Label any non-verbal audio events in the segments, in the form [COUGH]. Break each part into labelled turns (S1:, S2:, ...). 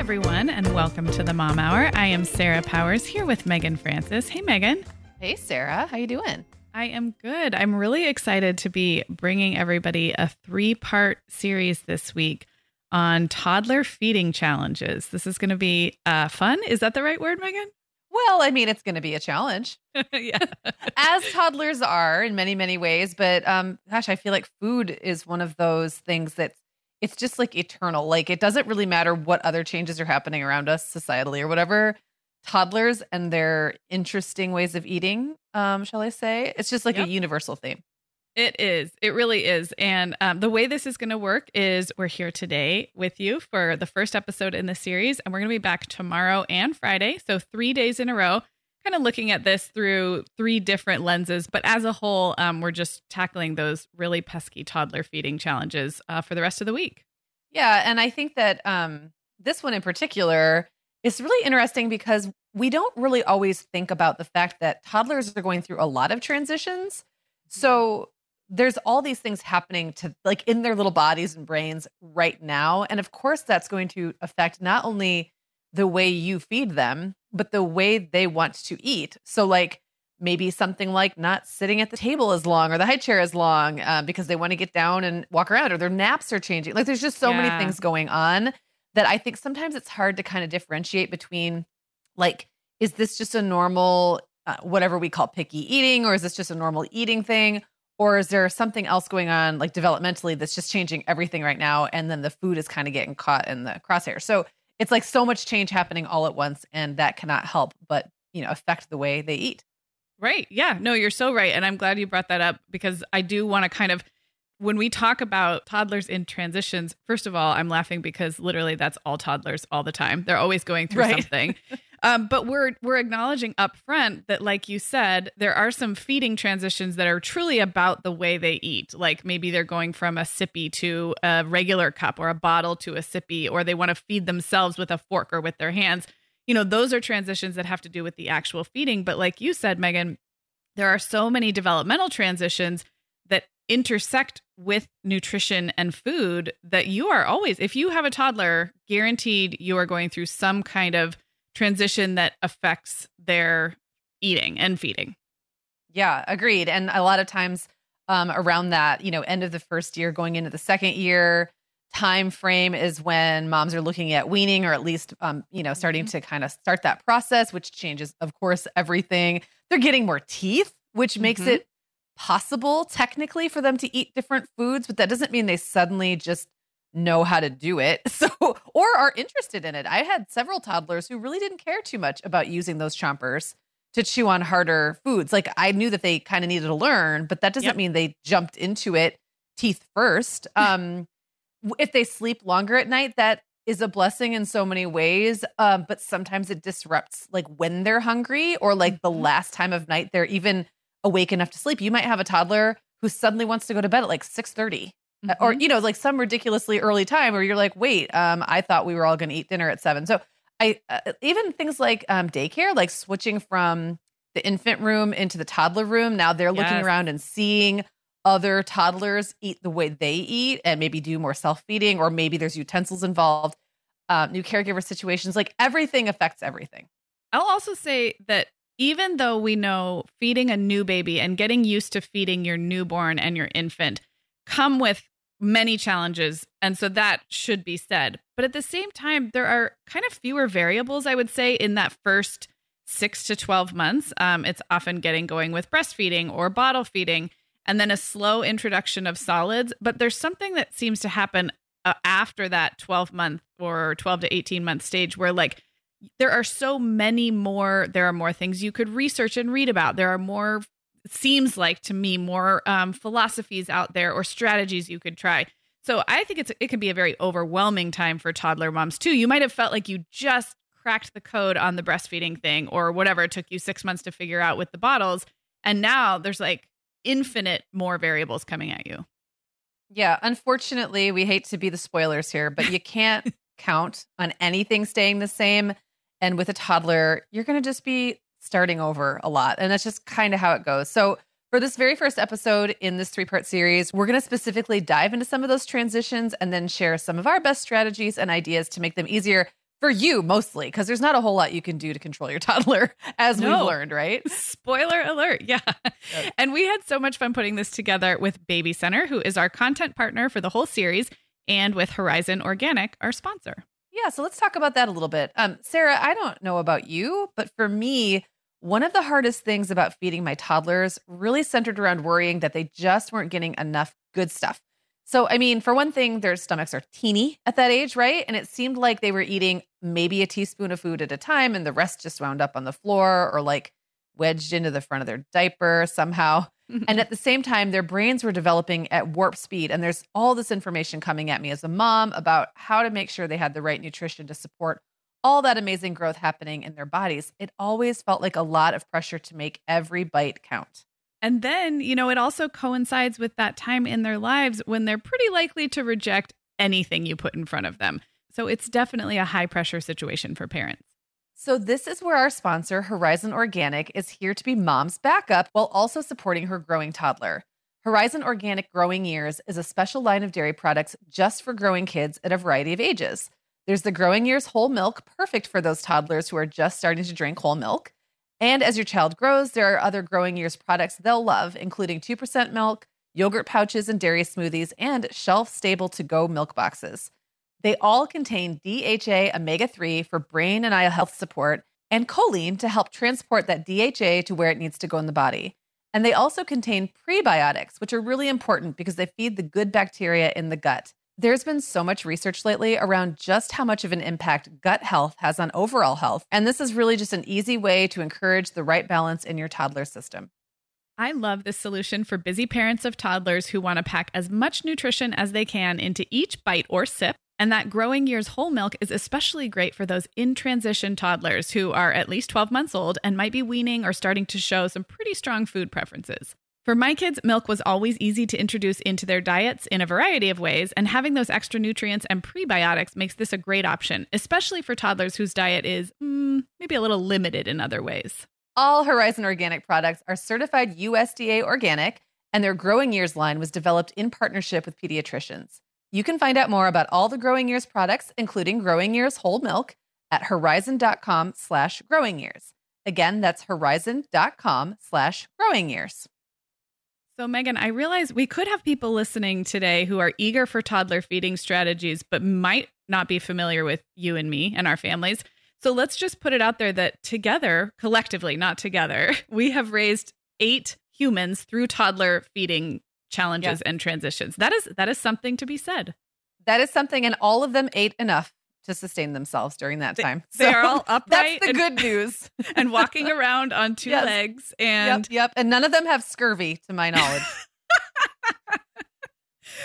S1: Everyone, and welcome to the Mom Hour. I am Sarah Powers here with Meagan Francis. Hey Meagan.
S2: Hey Sarah, how you doing?
S1: I am good. I'm really excited to be bringing everybody a three part series this week on toddler feeding challenges. This is going to be uh, fun. Is that the right word, Meagan? [LAUGHS]
S2: Well, I mean, it's going to be a challenge.
S1: yeah. [LAUGHS]
S2: As toddlers are in many, many ways. But um, gosh, I feel like food is one of those things that's it's just like eternal. Like it doesn't really matter what other changes are happening around us societally or whatever toddlers and their interesting ways of eating, um, shall I say. It's just like yep. a universal theme.
S1: It is. It really is. And um, the way this is going to work is we're here today with you for the first episode in the series, and we're going to be back tomorrow and Friday. So, three days in a row, kind of looking at this through three different lenses. But as a whole, um, we're just tackling those really pesky toddler feeding challenges uh, for the rest of the week.
S2: Yeah. And I think that um, this one in particular it's really interesting because we don't really always think about the fact that toddlers are going through a lot of transitions. So there's all these things happening to like in their little bodies and brains right now. And of course, that's going to affect not only the way you feed them, but the way they want to eat. So, like, maybe something like not sitting at the table as long or the high chair as long uh, because they want to get down and walk around or their naps are changing. Like, there's just so yeah. many things going on that I think sometimes it's hard to kind of differentiate between like, is this just a normal, uh, whatever we call picky eating, or is this just a normal eating thing? Or is there something else going on, like developmentally, that's just changing everything right now? And then the food is kind of getting caught in the crosshair. So it's like so much change happening all at once, and that cannot help but, you know, affect the way they eat.
S1: Right. Yeah. No, you're so right. And I'm glad you brought that up because I do want to kind of when we talk about toddlers in transitions, first of all, I'm laughing because literally that's all toddlers all the time. They're always going through right. something. [LAUGHS] Um, but we're we're acknowledging up front that, like you said, there are some feeding transitions that are truly about the way they eat. Like maybe they're going from a sippy to a regular cup, or a bottle to a sippy, or they want to feed themselves with a fork or with their hands. You know, those are transitions that have to do with the actual feeding. But like you said, Meagan, there are so many developmental transitions that intersect with nutrition and food that you are always if you have a toddler guaranteed you are going through some kind of transition that affects their eating and feeding
S2: yeah agreed and a lot of times um, around that you know end of the first year going into the second year time frame is when moms are looking at weaning or at least um, you know starting mm-hmm. to kind of start that process which changes of course everything they're getting more teeth which makes mm-hmm. it possible technically for them to eat different foods, but that doesn't mean they suddenly just know how to do it. [LAUGHS] So, or are interested in it. I had several toddlers who really didn't care too much about using those chompers to chew on harder foods. Like I knew that they kind of needed to learn, but that doesn't yep. mean they jumped into it teeth first. [LAUGHS] Um, if they sleep longer at night, that is a blessing in so many ways. Um, but sometimes it disrupts like when they're hungry or like the
S1: Mhm.
S2: last time of night they're even awake enough to sleep. You might have a toddler who suddenly wants to go to bed at like 6 30 or
S1: Mhm.
S2: you know like some ridiculously early time where you're like wait um i thought we were all going to eat dinner at seven so i uh, even things like um daycare like switching from the infant room into the toddler room now they're looking
S1: Yes.
S2: around and seeing other toddlers eat the way they eat and maybe do more self-feeding or maybe there's utensils involved um, new caregiver situations like everything affects everything
S1: I'll also say that even though we know feeding a new baby and getting used to feeding your newborn and your infant come with many challenges. And so that should be said. But at the same time, there are kind of fewer variables, I would say, in that first six to 12 months. Um, it's often getting going with breastfeeding or bottle feeding, and then a slow introduction of solids. But there's something that seems to happen uh, after that 12 month or 12 to 18 month stage where, like, there are so many more there are more things you could research and read about there are more seems like to me more um, philosophies out there or strategies you could try. So i think it's it can be a very overwhelming time for toddler moms too. You might have felt like you just cracked the code on the breastfeeding thing or whatever it took you six months to figure out with the bottles. And now there's like infinite more variables coming at you.
S2: Yeah, unfortunately, we hate to be the spoilers here, but you can't [LAUGHS] count on anything staying the same. And with a toddler, you're going to just be starting over a lot. And that's just kind of how it goes. So, for this very first episode in this three part series, we're going to specifically dive into some of those transitions and then share some of our best strategies and ideas to make them easier for you mostly, because there's not a whole lot you can do to control your [LAUGHS] toddler, as we've learned, right?
S1: Spoiler alert. Yeah. And we had so much fun putting this together with BabyCenter, who is our content partner for the whole series, and with Horizon Organic, our sponsor.
S2: Yeah, so let's talk about that a little bit. Um, Sarah, I don't know about you, but for me, one of the hardest things about feeding my toddlers really centered around worrying that they just weren't getting enough good stuff. So, I mean, for one thing, their stomachs are teeny at that age, right? And it seemed like they were eating maybe a teaspoon of food at a time, and the rest just wound up on the floor or like wedged into the front of their diaper somehow. [LAUGHS] And at the same time, their brains were developing at warp speed. And there's all this information coming at me as a mom about how to make sure they had the right nutrition to support all that amazing growth happening in their bodies. It always felt like a lot of pressure to make every bite count.
S1: And then, you know, it also coincides with that time in their lives when they're pretty likely to reject anything you put in front of them. So it's definitely a high pressure situation for parents.
S2: So, this is where our sponsor, Horizon Organic, is here to be mom's backup while also supporting her growing toddler. Horizon Organic Growing Years is a special line of dairy products just for growing kids at a variety of ages. There's the Growing Years whole milk, perfect for those toddlers who are just starting to drink whole milk. And as your child grows, there are other Growing Years products they'll love, including 2% milk, yogurt pouches and dairy smoothies, and shelf stable to go milk boxes. They all contain DHA omega 3 for brain and eye health support and choline to help transport that DHA to where it needs to go in the body. And they also contain prebiotics, which are really important because they feed the good bacteria in the gut. There's been so much research lately around just how much of an impact gut health has on overall health. And this is really just an easy way to encourage the right balance in your toddler system.
S1: I love this solution for busy parents of toddlers who want to pack as much nutrition as they can into each bite or sip. And that growing years whole milk is especially great for those in transition toddlers who are at least 12 months old and might be weaning or starting to show some pretty strong food preferences. For my kids, milk was always easy to introduce into their diets in a variety of ways, and having those extra nutrients and prebiotics makes this a great option, especially for toddlers whose diet is mm, maybe a little limited in other ways.
S2: All Horizon Organic products are certified USDA organic, and their Growing Years line was developed in partnership with pediatricians. You can find out more about all the Growing Years products, including Growing Years whole milk, at horizon.com slash growing years. Again, that's horizon.com slash growing years.
S1: So, Meagan, I realize we could have people listening today who are eager for toddler feeding strategies, but might not be familiar with you and me and our families. So, let's just put it out there that together, collectively, not together, [LAUGHS] we have raised eight humans through toddler feeding challenges and transitions. That is that is something to be said.
S2: That is something, and all of them ate enough to sustain themselves during that time. [LAUGHS]
S1: They
S2: So
S1: are all [LAUGHS] upright
S2: That's the
S1: and,
S2: good news. [LAUGHS]
S1: and walking around on two
S2: Yes.
S1: legs. And
S2: yep, yep. And none of them have scurvy, to my knowledge.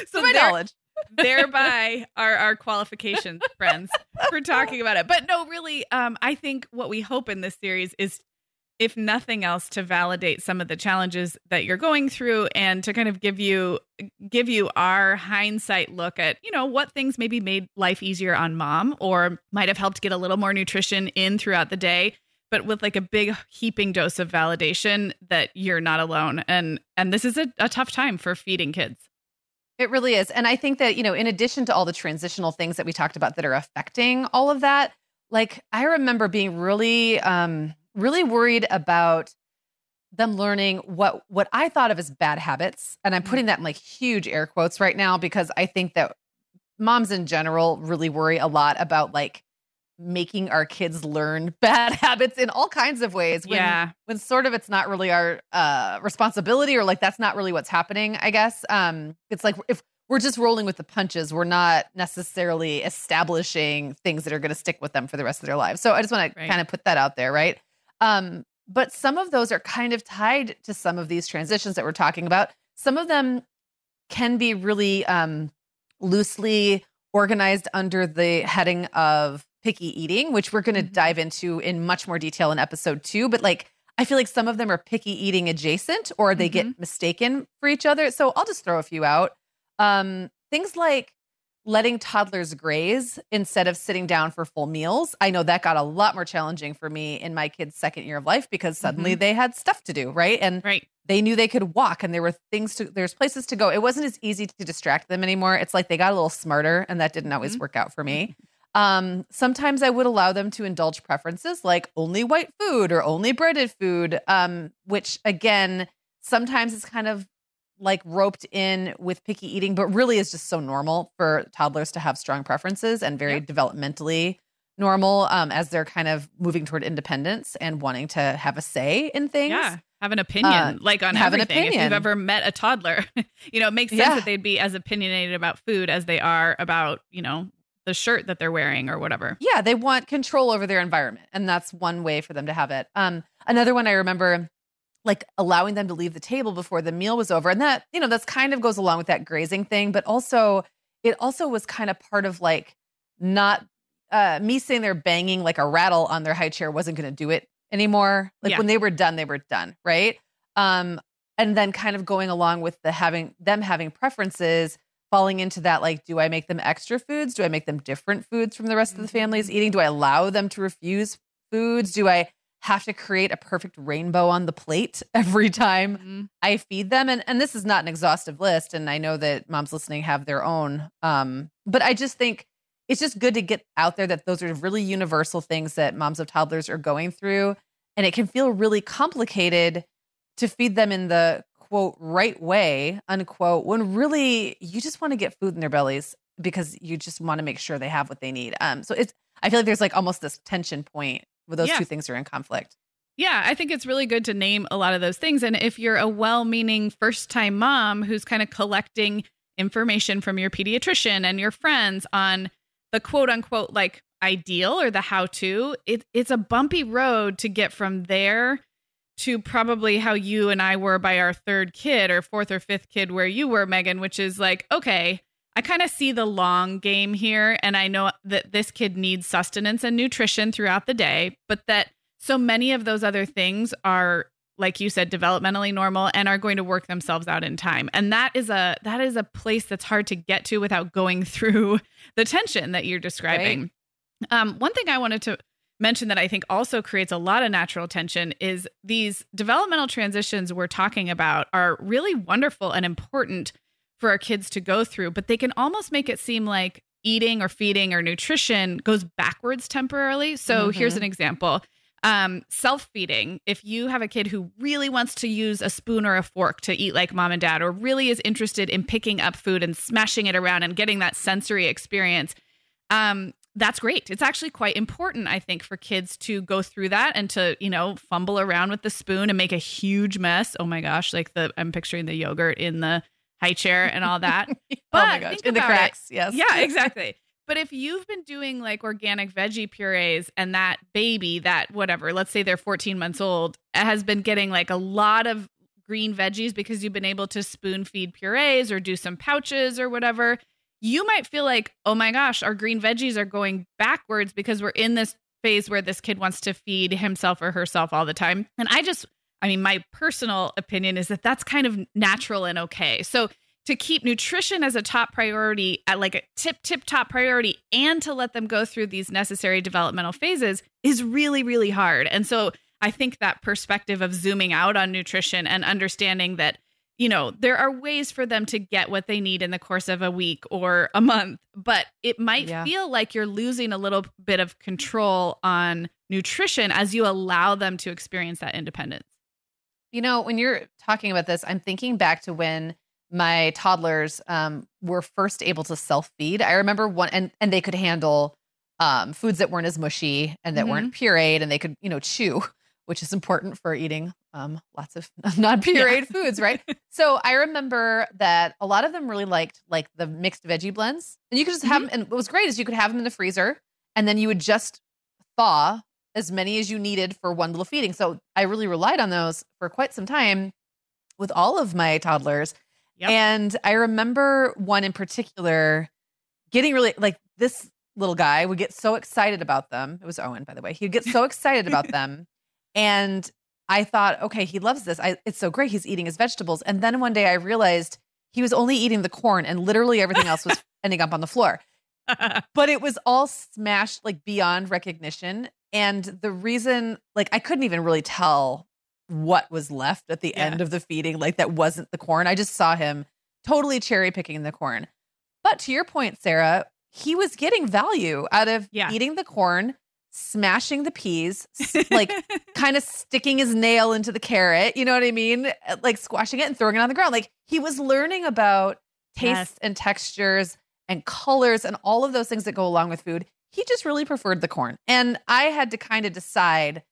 S1: so
S2: to my knowledge.
S1: thereby are our qualifications, friends, for talking about it. But no, really, um, I think what we hope in this series is, if nothing else, to validate some of the challenges that you're going through and to kind of give you give you our hindsight look at, you know, what things maybe made life easier on mom or might have helped get a little more nutrition in throughout the day but with like a big heaping dose of validation that you're not alone and and this is a, a tough time for feeding kids
S2: it really is. And I think that, you know, in addition to all the transitional things that we talked about that are affecting all of that, like I remember being really um really worried about them learning what what I thought of as bad habits. And I'm mm-hmm. putting that in like huge air quotes right now because I think that moms in general really worry a lot about like making our kids learn [LAUGHS] bad habits in all kinds of ways when,
S1: yeah
S2: when sort of it's not really our uh responsibility or like that's not really what's happening i guess um it's like if we're just rolling with the punches we're not necessarily establishing things that are going to stick with them for the rest of their lives so i just want right. to kind of put that out there right um but some of those are kind of tied to some of these transitions that we're talking about some of them can be really um loosely organized under the heading of picky eating, which we're going to mm-hmm. dive into in much more detail in episode two. But like, I feel like some of them are picky eating adjacent or they mm-hmm. get mistaken for each other. So I'll just throw a few out. Um, things like letting toddlers graze instead of sitting down for full meals. I know that got a lot more challenging for me in my kids' second year of life because suddenly mm-hmm. they had stuff to do, right? And
S1: right.
S2: they knew they could walk and there were things to there's places to go. It wasn't as easy to distract them anymore. It's like they got a little smarter and that didn't always mm-hmm. work out for me. Um, sometimes I would allow them to indulge preferences like only white food or only breaded food, um, which again, sometimes it's kind of like roped in with picky eating, but really is just so normal for toddlers to have strong preferences and very yep. developmentally normal um, as they're kind of moving toward independence and wanting to have a say in things.
S1: Yeah, have an opinion, uh, like on have everything. An opinion. If you've ever met a toddler, [LAUGHS] you know, it makes sense yeah. that they'd be as opinionated about food as they are about, you know, the shirt that they're wearing or whatever.
S2: Yeah, they want control over their environment, and that's one way for them to have it. Um, another one I remember, like allowing them to leave the table before the meal was over, and that you know that's kind of goes along with that grazing thing, but also it also was kind of part of like not uh, me saying they're banging like a rattle on their high chair wasn't going to do it anymore. Like yeah. when they were done, they were done, right? Um, and then kind of going along with the having them having preferences falling into that like do i make them extra foods do i make them different foods from the rest of the family's mm-hmm. eating do i allow them to refuse foods do i have to create a perfect rainbow on the plate [LAUGHS] every time mm-hmm. i feed them and and this is not an exhaustive list and i know that moms listening have their own um but i just think it's just good to get out there that those are really universal things that moms of toddlers are going through and it can feel really complicated to feed them in the quote right way unquote when really you just want to get food in their bellies because you just want to make sure they have what they need um so it's i feel like there's like almost this tension point where those yeah. two things are in conflict
S1: yeah, I think it's really good to name a lot of those things. And if you're a well meaning first time mom who's kind of collecting information from your pediatrician and your friends on the quote unquote like ideal or the how to, it, it's a bumpy road to get from there to probably how you and I were by our third kid or fourth or fifth kid, where you were, Meagan, which is like, okay, I kind of see the long game here. And I know that this kid needs sustenance and nutrition throughout the day, but that so many of those other things are like you said developmentally normal and are going to work themselves out in time and that is a that is a place that's hard to get to without going [LAUGHS] through the tension that you're describing right. um, one thing i wanted to mention that I think also creates a lot of natural tension is these developmental transitions we're talking about are really wonderful and important for our kids to go through, but they can almost make it seem like eating or feeding or nutrition goes backwards temporarily. So mm-hmm. here's an example. Um, self feeding. If you have a kid who really wants to use a spoon or a fork to eat like mom and dad, or really is interested in picking up food and smashing it around and getting that sensory experience, um, that's great. It's actually quite important, I think, for kids to go through that and to, you know, fumble around with the spoon and make a huge mess. Oh my gosh, like the I'm picturing the yogurt in the high chair and all that.
S2: But [LAUGHS] oh my gosh, in the cracks.
S1: It.
S2: Yes.
S1: Yeah, exactly. but if you've been doing like organic veggie purees and that baby, that whatever, let's say they're 14 months old, has been getting like a lot of green veggies because you've been able to spoon feed purees or do some pouches or whatever you might feel like, oh my gosh, our green veggies are going backwards because we're in this phase where this kid wants to feed himself or herself all the time. And I just, I mean, my personal opinion is that that's kind of natural and okay. So to keep nutrition as a top priority at like a tip tip top priority and to let them go through these necessary developmental phases is really really hard and so i think that perspective of zooming out on nutrition and understanding that you know there are ways for them to get what they need in the course of a week or a month but it might yeah. feel like you're losing a little bit of control on nutrition as you allow them to experience that independence
S2: you know when you're talking about this i'm thinking back to when my toddlers um, were first able to self feed. I remember one, and and they could handle um, foods that weren't as mushy and that mm-hmm. weren't pureed, and they could you know chew, [LAUGHS] which is important for eating um, lots of [LAUGHS] non pureed yeah. foods, right? [LAUGHS] so I remember that a lot of them really liked like the mixed veggie blends, and you could just have mm-hmm. them. And what was great is you could have them in the freezer, and then you would just thaw as many as you needed for one little feeding. So I really relied on those for quite some time with all of my toddlers Yep. And I remember one in particular getting really like this little guy would get so excited about them. It was Owen, by the way. He'd get so excited about them. [LAUGHS] And I thought, okay, he loves this. I, it's so great. He's eating his vegetables. And then one day I realized he was only eating the corn and literally everything else was [LAUGHS] ending up on the floor. but it was all smashed like beyond recognition. And the reason, like, I couldn't even really tell what was left at the yeah. end of the feeding, like that wasn't the corn. I just saw him totally cherry picking the corn. But to your point, Sarah, he was getting value out of yeah. eating the corn, smashing the peas, like [LAUGHS] kind of sticking his nail into the carrot. You know what I mean? Uh, like squashing it and throwing it on the ground. Like he was learning about tastes yes. and textures and colors and all of those things that go along with food. He just really preferred the corn. And I had to kind of decide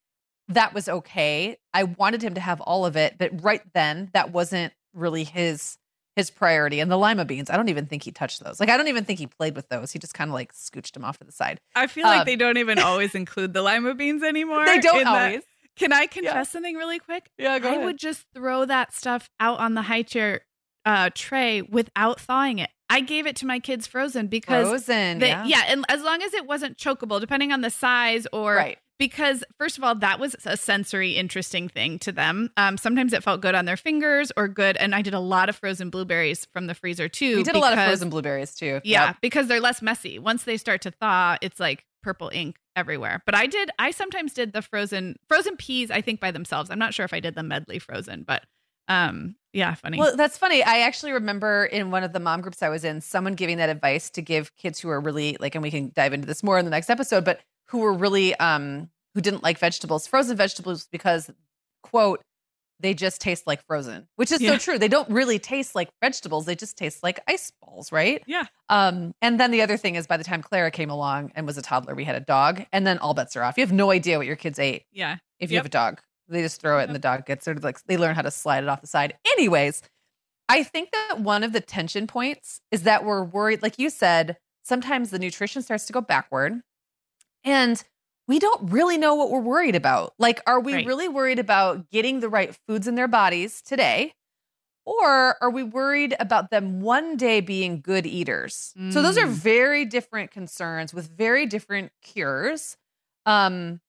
S2: that was okay. I wanted him to have all of it, but right then that wasn't really his his priority. And the lima beans, I don't even think he touched those. Like I don't even think he played with those. He just kind of like scooched them off to the side.
S1: I feel um, like they don't even [LAUGHS] always include the lima beans anymore.
S2: They don't always.
S1: The, can I confess yeah. something really quick?
S2: Yeah, go
S1: I
S2: ahead.
S1: would just throw that stuff out on the high chair uh, tray without thawing it. I gave it to my kids frozen because
S2: frozen,
S1: they,
S2: yeah.
S1: yeah, and as long as it wasn't chokeable, depending on the size or
S2: right
S1: because first of all that was a sensory interesting thing to them um, sometimes it felt good on their fingers or good and i did a lot of frozen blueberries from the freezer too
S2: we did because, a lot of frozen blueberries too
S1: yeah yep. because they're less messy once they start to thaw it's like purple ink everywhere but i did i sometimes did the frozen frozen peas i think by themselves i'm not sure if i did the medley frozen but um yeah funny
S2: well that's funny i actually remember in one of the mom groups i was in someone giving that advice to give kids who are really like and we can dive into this more in the next episode but who were really um who didn't like vegetables, frozen vegetables, because quote, they just taste like frozen, which is yeah. so true. They don't really taste like vegetables. They just taste like ice balls, right?
S1: Yeah.
S2: Um, and then the other thing is by the time Clara came along and was a toddler, we had a dog, and then all bets are off. You have no idea what your kids ate.
S1: Yeah.
S2: If you yep. have a dog. They just throw it and the dog gets sort of like they learn how to slide it off the side. Anyways, I think that one of the tension points is that we're worried, like you said, sometimes the nutrition starts to go backward. And we don't really know what we're worried about. Like, are we right. really worried about getting the right foods in their bodies today? Or are we worried about them one day being good eaters? Mm. So those are mm. very different concerns with very different cures. Um,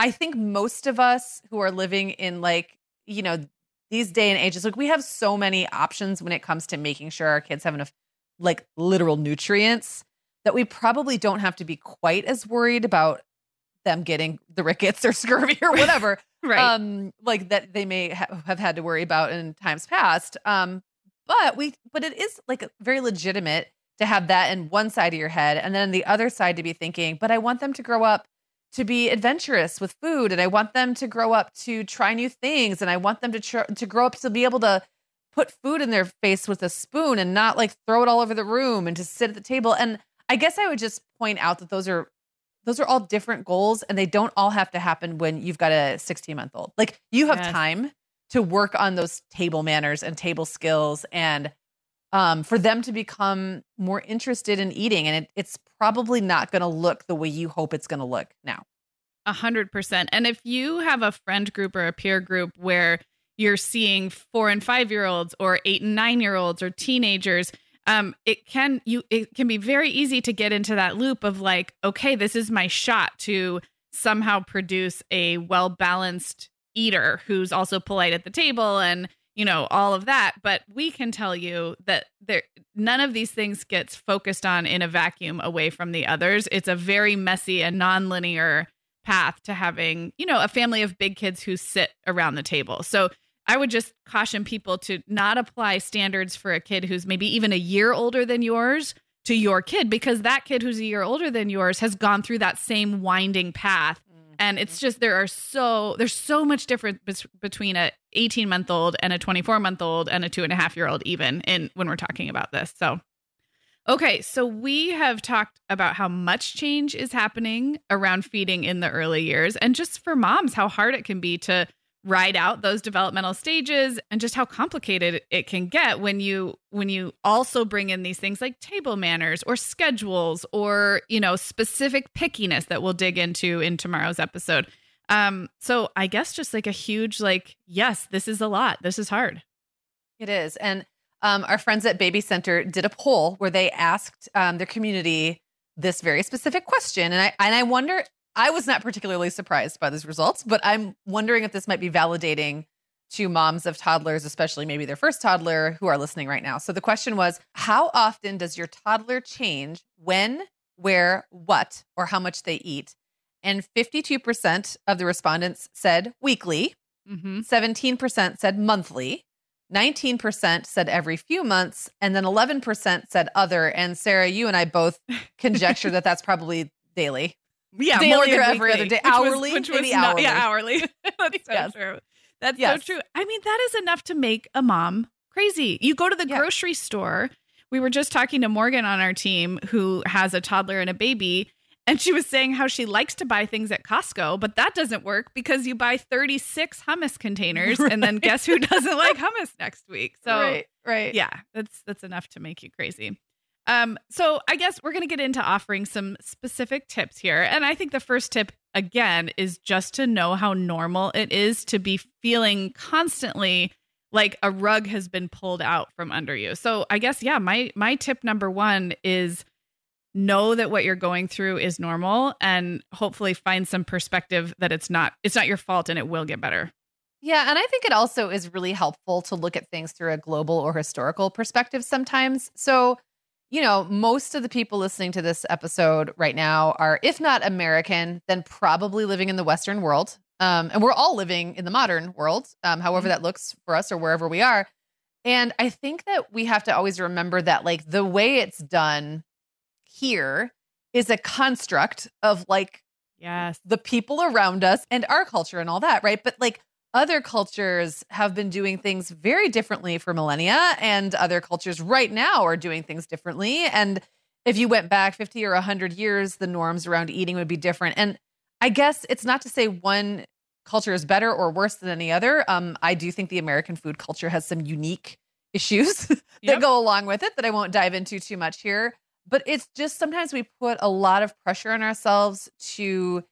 S2: I think most of us who are living in like, you know, these day and ages, like we have so many options when it comes to making sure our kids have enough like literal nutrients that we probably don't have to be quite as worried about them getting the rickets or [LAUGHS] scurvy or [LAUGHS] whatever,
S1: right?
S2: Um, like that they may ha- have had to worry about in times past. Um, but we, but it is like very legitimate to have that in one side of your head, and then the other side to be thinking, but I want them to grow up to be adventurous with food, and I want them to grow up to try new things, and I want them to tr- to grow up to be able to put food in their face with a spoon and not like throw it all over the room and to sit at the table. And I guess I would just point out that those are those are all different goals and they don't all have to happen when you've got a 16 month old. Like you have yes. time to work on those table manners and table skills and um, for them to become more interested in eating. And it, it's probably not going to look the way you hope it's going to look now.
S1: A hundred percent. And if you have a friend group or a peer group where you're seeing four and five year olds or eight and nine year olds or teenagers um, it can you it can be very easy to get into that loop of like, okay, this is my shot to somehow produce a well balanced eater who's also polite at the table and you know all of that but we can tell you that there none of these things gets focused on in a vacuum away from the others it's a very messy and nonlinear path to having you know a family of big kids who sit around the table so I would just caution people to not apply standards for a kid who's maybe even a year older than yours to your kid because that kid who's a year older than yours has gone through that same winding path. And it's just there are so there's so much difference between a 18 month old and a 24 month old and a two and a half year old even in when we're talking about this. So okay so we have talked about how much change is happening around feeding in the early years. And just for moms how hard it can be to ride out those developmental stages and just how complicated it can get when you when you also bring in these things like table manners or schedules or you know specific pickiness that we'll dig into in tomorrow's episode. Um so i guess just like a huge like yes this is a lot. This is hard.
S2: It is. And um our friends at BabyCenter did a poll where they asked um their community this very specific question. And i and i wonder I was not particularly surprised by these results, but I'm wondering if this might be validating to moms of toddlers, especially maybe their first toddler who are listening right now. So the question was How often does your toddler change when, where, what, or how much they eat? And 52% of the respondents said weekly, mm-hmm. 17% said monthly, 19% said every few months, and then 11% said other. And Sarah, you and I both [LAUGHS] conjecture that that's probably daily.
S1: Yeah,
S2: daily
S1: more
S2: than every other day. Hourly,
S1: was, which was not, hourly. yeah, hourly. [LAUGHS] [LAUGHS] That's so yes. true. That's yes. so true. I mean, that is enough to make a mom crazy. You go to the yeah. grocery store. We were just talking to Morgan on our team who has a toddler and a baby. And she was saying how she likes to buy things at Costco, but that doesn't work because you buy 36 hummus containers right. [LAUGHS] and then guess who doesn't like hummus next week. So
S2: right, right.
S1: Yeah, that's that's enough to make you crazy. Um, so I guess we're going to get into offering some specific tips here. And I think the first tip, again, is just to know how normal it is to be feeling constantly like a rug has been pulled out from under you. So I guess, yeah, my my tip number one is know that what you're going through is normal and hopefully find some perspective that it's not it's not your fault and it will get better.
S2: Yeah, and I think it also is really helpful to look at things through a global or historical perspective sometimes. So you know, most of the people listening to this episode right now are, if not American, then probably living in the Western world. Um, and we're all living in the modern world, um, however mm-hmm. that looks for us or wherever we are. And I think that we have to always remember that, like, the way it's done here is a construct of like,
S1: yes,
S2: the people around us and our culture and all that, right? But like, other cultures have been doing things very differently for millennia, and other cultures right now are doing things differently. And if you went back 50 or 100 years, the norms around eating would be different. And I guess it's not to say one culture is better or worse than any other. Um, I do think the American food culture has some unique [LAUGHS] issues [LAUGHS] that yep. go along with it that I won't dive into too much here. But it's just sometimes we put a lot of pressure on ourselves to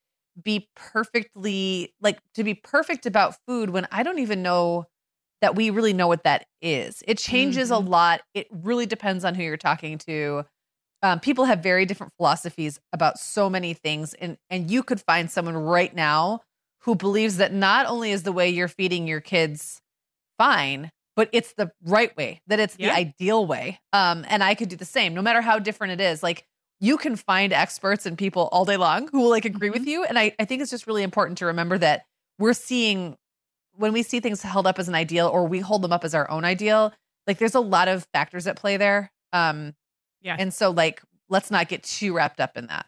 S2: be perfectly like to be perfect about food when I don't even know that we really know what that is. It changes mm-hmm. a lot. It really depends on who you're talking to. Um, people have very different philosophies about so many things, and and you could find someone right now who believes that not only is the way you're feeding your kids fine, but it's the right way, that it's yeah. the ideal way. Um, and I could do the same, no matter how different it is. Like you can find experts and people all day long who will like agree mm-hmm. with you. And I, I think it's just really important to remember that we're seeing when we see things held up as an ideal or we hold them up as our own ideal, like there's a lot of factors at play there. Um, yeah. And so like let's not get too wrapped up in that.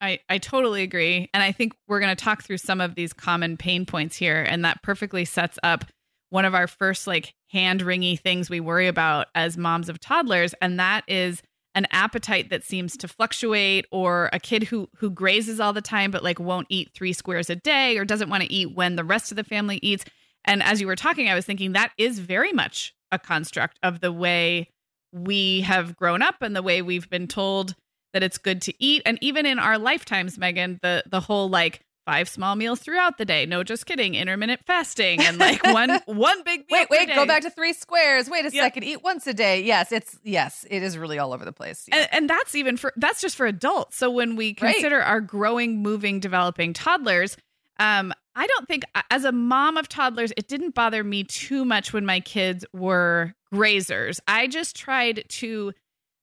S1: I, I totally agree. And I think we're going to talk through some of these common pain points here. And that perfectly sets up one of our first like hand wringy things we worry about as moms of toddlers. And that is an appetite that seems to fluctuate or a kid who who grazes all the time but like won't eat 3 squares a day or doesn't want to eat when the rest of the family eats. And as you were talking i was thinking that is very much a construct of the way we have grown up and the way we've been told that it's good to eat. And even in our lifetimes Meagan the the whole like five small meals throughout the day. No, just kidding. Intermittent fasting and like one [LAUGHS] one big meal.
S2: Wait, wait, go back to three squares. Wait a
S1: Yep.
S2: second. Eat once a day. Yes, it's yes, it is really all over the place. Yeah.
S1: And, and that's even for that's just for adults. So when we
S2: Right.
S1: consider our growing, moving, developing toddlers, um, I don't think as a mom of toddlers, it didn't bother me too much when my kids were grazers. I just tried to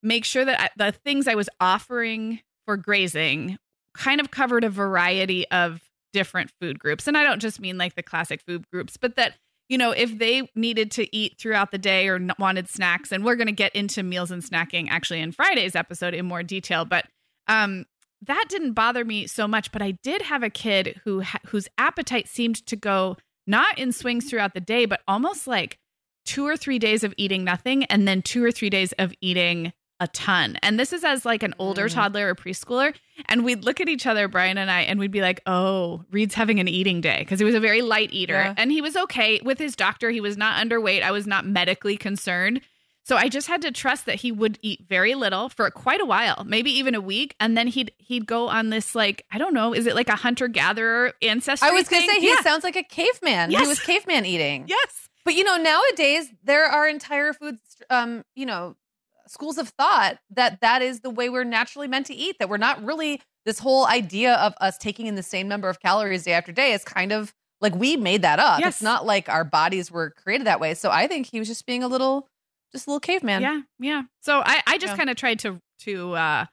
S1: make sure that I, the things I was offering for grazing kind of covered a variety of different food groups. And I don't just mean like the classic food groups, but that you know, if they needed to eat throughout the day or wanted snacks, and we're going to get into meals and snacking actually in Friday's episode in more detail, but um, that didn't bother me so much. But I did have a kid who ha- whose appetite seemed to go not in swings throughout the day, but almost like two or three days of eating nothing, and then two or three days of eating a ton. And this is as like an older
S2: Mm.
S1: toddler or preschooler. And we'd look at each other, Brian and I, and we'd be like, oh, Reed's having an eating day because he was a very light eater.
S2: Yeah.
S1: And he was okay with his doctor. He was not underweight. I was not medically concerned. So I just had to trust that he would eat very little for quite a while, maybe even a week, and then he'd he'd go on this like I don't know, is it like a hunter gatherer ancestry?
S2: I was going to say he
S1: yeah.
S2: sounds like a caveman.
S1: Yes.
S2: He was caveman eating.
S1: yes,
S2: But you know, nowadays there are entire food, um, you know, schools of thought that that is the way we're naturally meant to eat. That we're not really this whole idea of us taking in the same number of calories day after day is kind of like we made that up.
S1: Yes.
S2: It's not like our bodies were created that way. So I think he was just being a little, just a little caveman.
S1: yeah, yeah. So I I just
S2: Yeah.
S1: kind of tried to to uh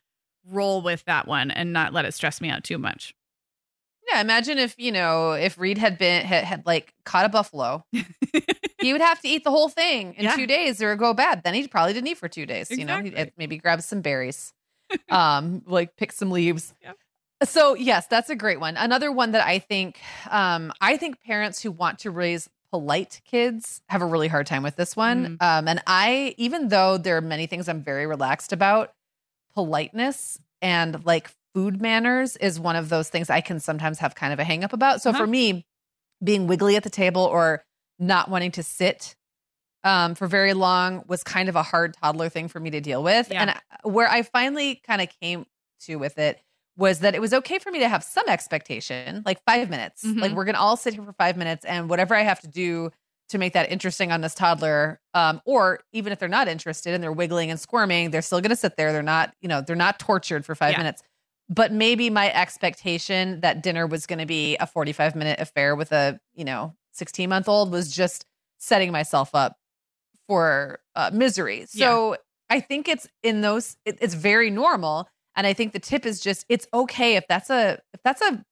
S1: roll with that one and not let it stress me out too much.
S2: Yeah. Imagine if you know if Reed had been had, had like caught a buffalo, [LAUGHS] he would have to eat the whole thing in
S1: Yeah.
S2: two days or go bad. Then he probably didn't eat for two days. You know, He'd maybe grab some berries, [LAUGHS] um, like pick some leaves.
S1: Yep.
S2: So yes, that's a great one. Another one that I think, um, I think parents who want to raise polite kids have a really hard time with this one.
S1: Mm.
S2: Um, and I, even though there are many things I'm very relaxed about, politeness and like food manners is one of those things I can sometimes have kind of a hang up about. So
S1: Uh-huh.
S2: for me, being wiggly at the table or not wanting to sit um, for very long was kind of a hard toddler thing for me to deal with.
S1: Yeah.
S2: And I- where I finally kind of came to with it was that it was okay for me to have some expectation, like five minutes.
S1: Mhm.
S2: Like we're gonna all sit here for five minutes, and whatever I have to do to make that interesting on this toddler, um, or even if they're not interested and they're wiggling and squirming, they're still gonna sit there. They're not, you know, they're not tortured for five
S1: Yeah.
S2: minutes. But maybe my expectation that dinner was going to be a 45 minute affair with a, you know, 16 month old was just setting myself up for uh, misery. So I think it's in those, it, it's very normal. And I think the tip is just, it's okay if that's a, if that's a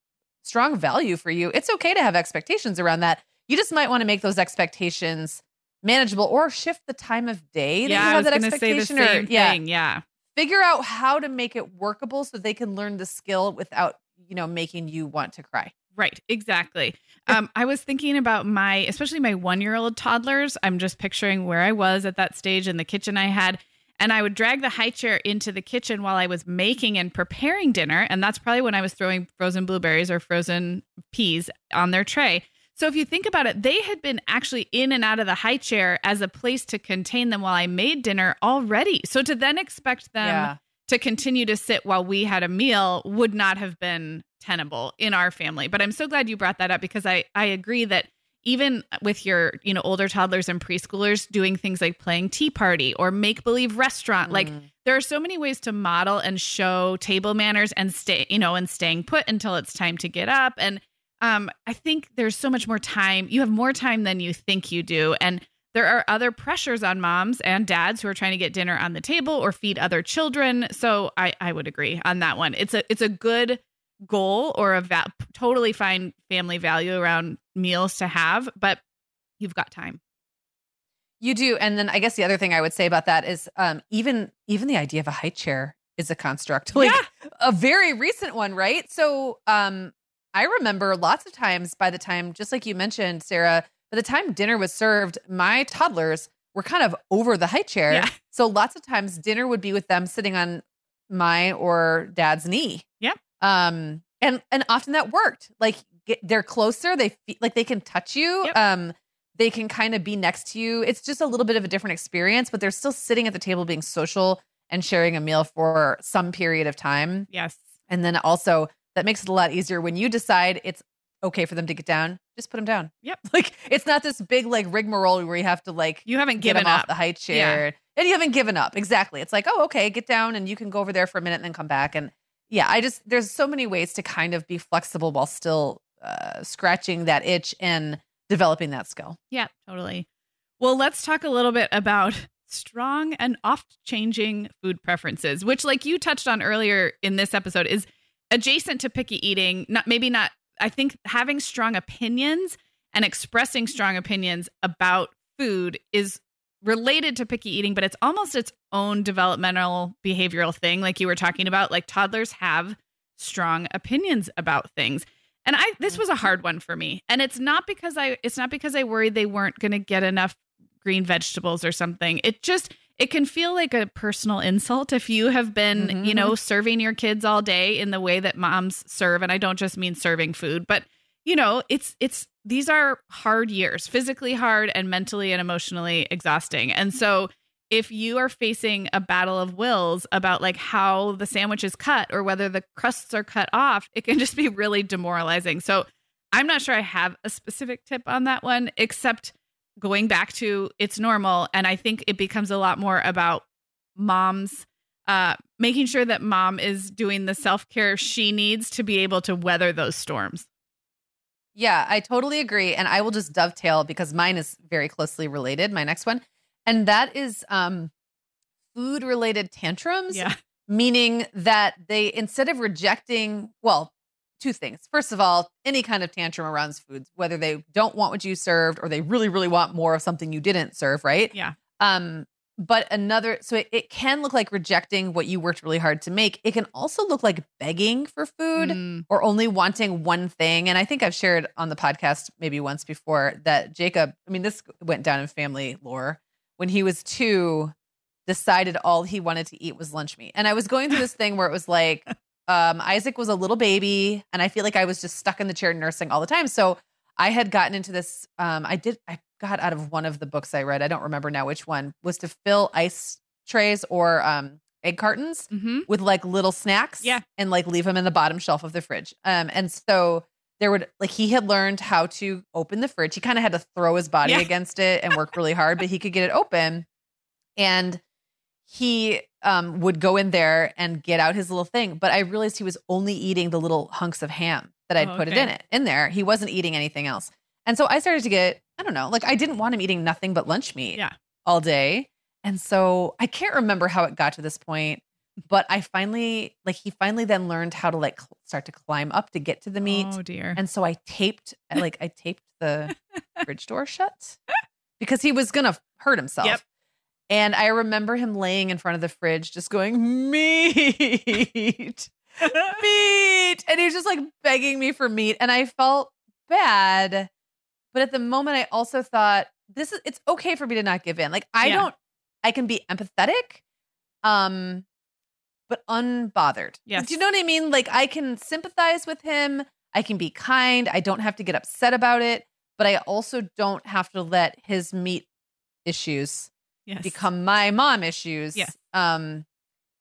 S2: strong value for you, it's okay to have expectations around that. You just might want to make those expectations manageable or shift the time of day that
S1: yeah,
S2: you have that
S1: going to say the
S2: expectation
S1: same
S2: or, yeah,
S1: thing. Yeah.
S2: figure out how to make it workable so they can learn the skill without, you know, making you want to cry.
S1: Right, exactly. [LAUGHS] Um, I was thinking about my, especially my one year old toddlers. I'm just picturing where I was at that stage in the kitchen I had. And I would drag the high chair into the kitchen while I was making and preparing dinner. And that's probably when I was throwing frozen blueberries or frozen peas on their tray. So if you think about it, they had been actually in and out of the high chair as a place to contain them while I made dinner already. So to then expect them to continue to sit while we had a meal would not have been tenable in our family. But I'm so glad you brought that up because I I agree that even with your, you know, older toddlers and preschoolers doing things like playing tea party or make believe restaurant, like
S2: Mm.
S1: there are so many ways to model and show table manners and stay, you know, and staying put until it's time to get up and um I think there's so much more time. You have more time than you think you do and there are other pressures on moms and dads who are trying to get dinner on the table or feed other children. So I, I would agree on that one. It's a it's a good goal or a va- totally fine family value around meals to have, but you've got time.
S2: You do. And then I guess the other thing I would say about that is um, even even the idea of a high chair is a construct. [LAUGHS] Like
S1: Yeah.
S2: a very recent one, right? So um I remember lots of times by the time, just like you mentioned, Sarah, by the time dinner was served, my toddlers were kind of over the high chair.
S1: Yeah.
S2: So lots of times dinner would be with them sitting on my or dad's knee.
S1: Yep.
S2: Um and and often that worked. Like get, they're closer, they feel like they can touch you.
S1: Yep.
S2: Um they can kind of be next to you. It's just a little bit of a different experience, but they're still sitting at the table being social and sharing a meal for some period of time.
S1: Yes.
S2: And then also that makes it a lot easier when you decide it's okay for them to get down. Just put them down.
S1: Yep. [LAUGHS]
S2: Like it's not this big like rigmarole where you have to like
S1: You haven't
S2: get
S1: given
S2: them
S1: up.
S2: off the high chair. And you haven't given up. Exactly. It's like, oh, okay, get down and you can go over there for a minute and then come back. And yeah, I just, there's so many ways to kind of be flexible while still uh, scratching that itch and developing that skill.
S1: Yeah, totally. Well, let's talk a little bit about strong and oft changing food preferences, which, like you touched on earlier in this episode, is adjacent to picky eating. Not maybe not. I think having strong opinions and expressing strong opinions about food is related to picky eating, but it's almost its own developmental behavioral thing, like you were talking about. Like toddlers have strong opinions about things. And I this was a hard one for me. And it's not because I it's not because I worried they weren't going to get enough green vegetables or something. It just it can feel like a personal insult if you have been,
S2: Mhm.
S1: you know, serving your kids all day in the way that moms serve and I don't just mean serving food, but you know, it's it's these are hard years, physically hard and mentally and emotionally exhausting. And so if you are facing a battle of wills about like how the sandwich is cut or whether the crusts are cut off, it can just be really demoralizing. So I'm not sure I have a specific tip on that one, except going back to it's normal. And I think it becomes a lot more about moms uh, making sure that mom is doing the self care she needs to be able to weather those storms.
S2: Yeah, I totally agree. And I will just dovetail because mine is very closely related, my next one. And that is um, food related tantrums.
S1: Yeah.
S2: meaning that they instead of rejecting well two things first of all any kind of tantrum around foods whether they don't want what you served or they really really want more of something you didn't serve right
S1: Yeah.
S2: um but another so it, it can look like rejecting what you worked really hard to make it can also look like begging for food
S1: Mm,
S2: or only wanting one thing. And I think I've shared on the podcast maybe once before that Jacob, I mean, this went down in family lore. When he was two, decided all he wanted to eat was lunch meat. And I was going through this thing where it was like, [LAUGHS] um, Isaac was a little baby, and I feel like I was just stuck in the chair nursing all the time. So I had gotten into this. Um, I did, I got out of one of the books I read. I don't remember now which one was to fill ice trays or um, egg cartons
S1: mhm.
S2: with like little snacks
S1: Yeah.
S2: and like leave them in the bottom shelf of the fridge. Um, and so there would like he had learned how to open the fridge. He kind of had to throw his body
S1: Yeah.
S2: against it and work really hard, but he could get it open. And he um would go in there and get out his little thing. But I realized he was only eating the little hunks of ham that I'd
S1: Oh,
S2: put it in it in there. He wasn't eating anything else. And so I started to get, I don't know, like I didn't want him eating nothing but lunch meat
S1: Yeah.
S2: all day. And so I can't remember how it got to this point, but I finally, like, he finally then learned how to like cl- start to climb up to get to the meat.
S1: Oh dear.
S2: And so I taped, like, I taped the [LAUGHS] fridge door shut because he was gonna hurt himself.
S1: Yep.
S2: And I remember him laying in front of the fridge, just going meat, [LAUGHS] meat, and he was just like begging me for meat, and I felt bad. But at the moment, I also thought this is it's okay for me to not give in. Like I
S1: Yeah.
S2: don't, I can be empathetic, um, but unbothered.
S1: Yes.
S2: Do you know what I mean? Like I can sympathize with him. I can be kind. I don't have to get upset about it, but I also don't have to let his meat issues
S1: yes.
S2: become my mom issues.
S1: Yes.
S2: Um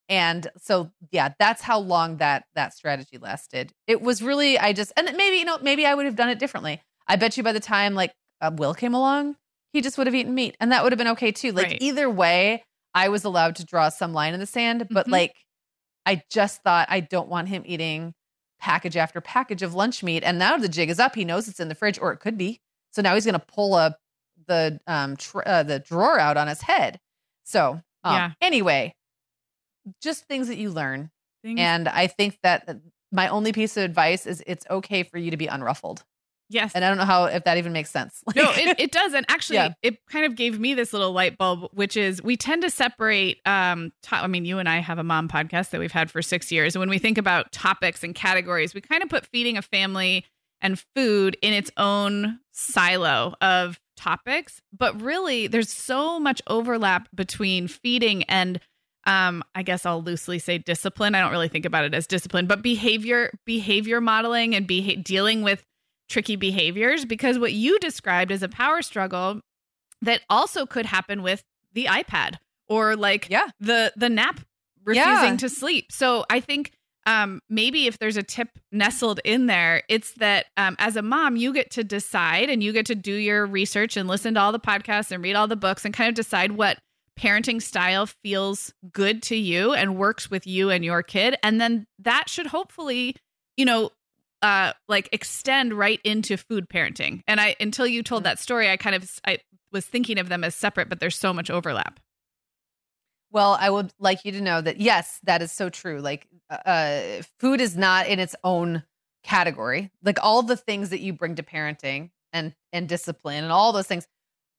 S2: and so yeah, that's how long that that strategy lasted. It was really I just and maybe you know maybe I would have done it differently. I bet you by the time like uh, Will came along, he just would have eaten meat and that would have been okay too. Like
S1: Right.
S2: either way, I was allowed to draw some line in the sand, but
S1: Mhm.
S2: like I just thought I don't want him eating package after package of lunch meat and now the jig is up. He knows it's in the fridge or it could be. So now he's going to pull up the um tr- uh, the drawer out on his head. So um,
S1: Yeah.
S2: Anyway, just things that you learn,
S1: Things-
S2: and I think that my only piece of advice is it's okay for you to be unruffled.
S1: yes.
S2: And I don't know how if that even makes sense.
S1: no, [LAUGHS] it, it does. And actually,
S2: Yeah.
S1: it kind of gave me this little light bulb, which is we tend to separate. Um, to- I mean, you and I have a mom podcast that we've had for six years. And when we think about topics and categories, we kind of put feeding a family and food in its own silo of topics. But really, there's so much overlap between feeding and um, I guess I'll loosely say discipline. I don't really think about it as discipline, but behavior, behavior modeling and beha- dealing with tricky behaviors because what you described is a power struggle that also could happen with the iPad or like
S2: yeah,
S1: the the nap refusing
S2: Yeah.
S1: to sleep. So I think um, maybe if there's a tip nestled in there, it's that um, as a mom, you get to decide and you get to do your research and listen to all the podcasts and read all the books and kind of decide what parenting style feels good to you and works with you and your kid. And then that should hopefully, you know, uh, like extend right into food parenting. And I, until you told that story, I kind of, I was thinking of them as separate, but there's so much overlap.
S2: Well, I would like you to know that yes, that is so true. Like, uh, uh, food is not in its own category. Like all the things that you bring to parenting and and discipline and all those things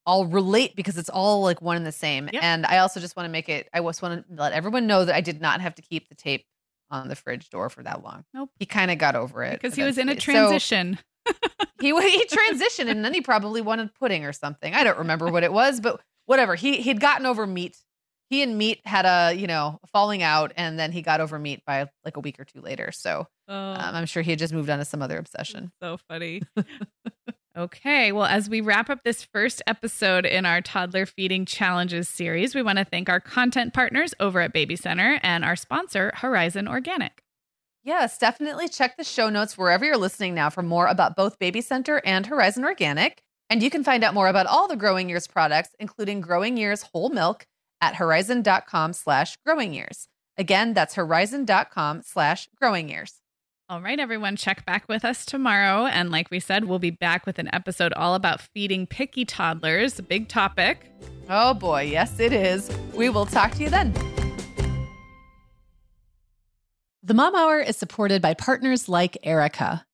S2: all relate because it's all like one and the same. And I also just want to make it. I just want to let everyone know that I did not have to keep the tape on the fridge door for that long.
S1: Nope.
S2: He kind of got over it
S1: Because he was in a
S2: eventually. So-
S1: transition. [LAUGHS]
S2: he he [LAUGHS] transitioned and then he probably wanted pudding or something. I don't remember what it was, but whatever. He he'd gotten over meat. He and meat had a you know falling out, and then he got over meat by like a week or two later. So
S1: oh.
S2: um, I'm sure he had just moved on to some other obsession.
S1: So funny. [LAUGHS] okay. Well, as we wrap up this first episode in our toddler feeding challenges series, we want to thank our content partners over at BabyCenter and our sponsor, Horizon Organic.
S2: Yes, definitely check the show notes wherever you're listening now for more about both BabyCenter and Horizon Organic. And you can find out more about all the Growing Years products, including Growing Years whole milk at horizon.com slash growing years. Again, that's horizon.com slash growing years.
S1: All right, everyone, check back with us tomorrow. And like we said, we'll be back with an episode all about feeding picky toddlers, big topic.
S2: Oh boy, yes, it is. We will talk to you then. The Mom Hour is supported by partners like Erika.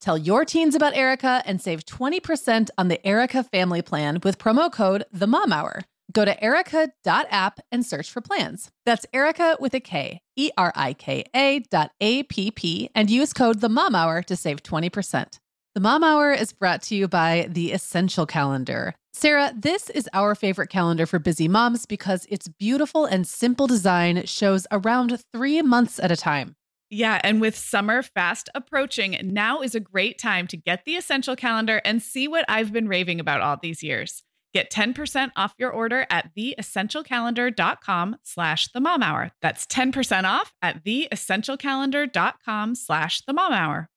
S2: Tell your teens about Erika and save 20% on the Erika family plan with promo code The Mom Hour. Go to erika.app and search for plans. That's Erika with a K, E R I K A dot A P P, and use code The Mom Hour to save 20%. The Mom Hour is brought to you by the Essential Calendar. Sarah, this is our favorite calendar for busy moms because its beautiful and simple design shows around three months at a time.
S1: Yeah, and with summer fast approaching, now is a great time to get the essential calendar and see what I've been raving about all these years. Get 10% off your order at theessentialcalendar.com slash the mom hour. That's 10% off at theessentialcalendar.com slash the mom hour.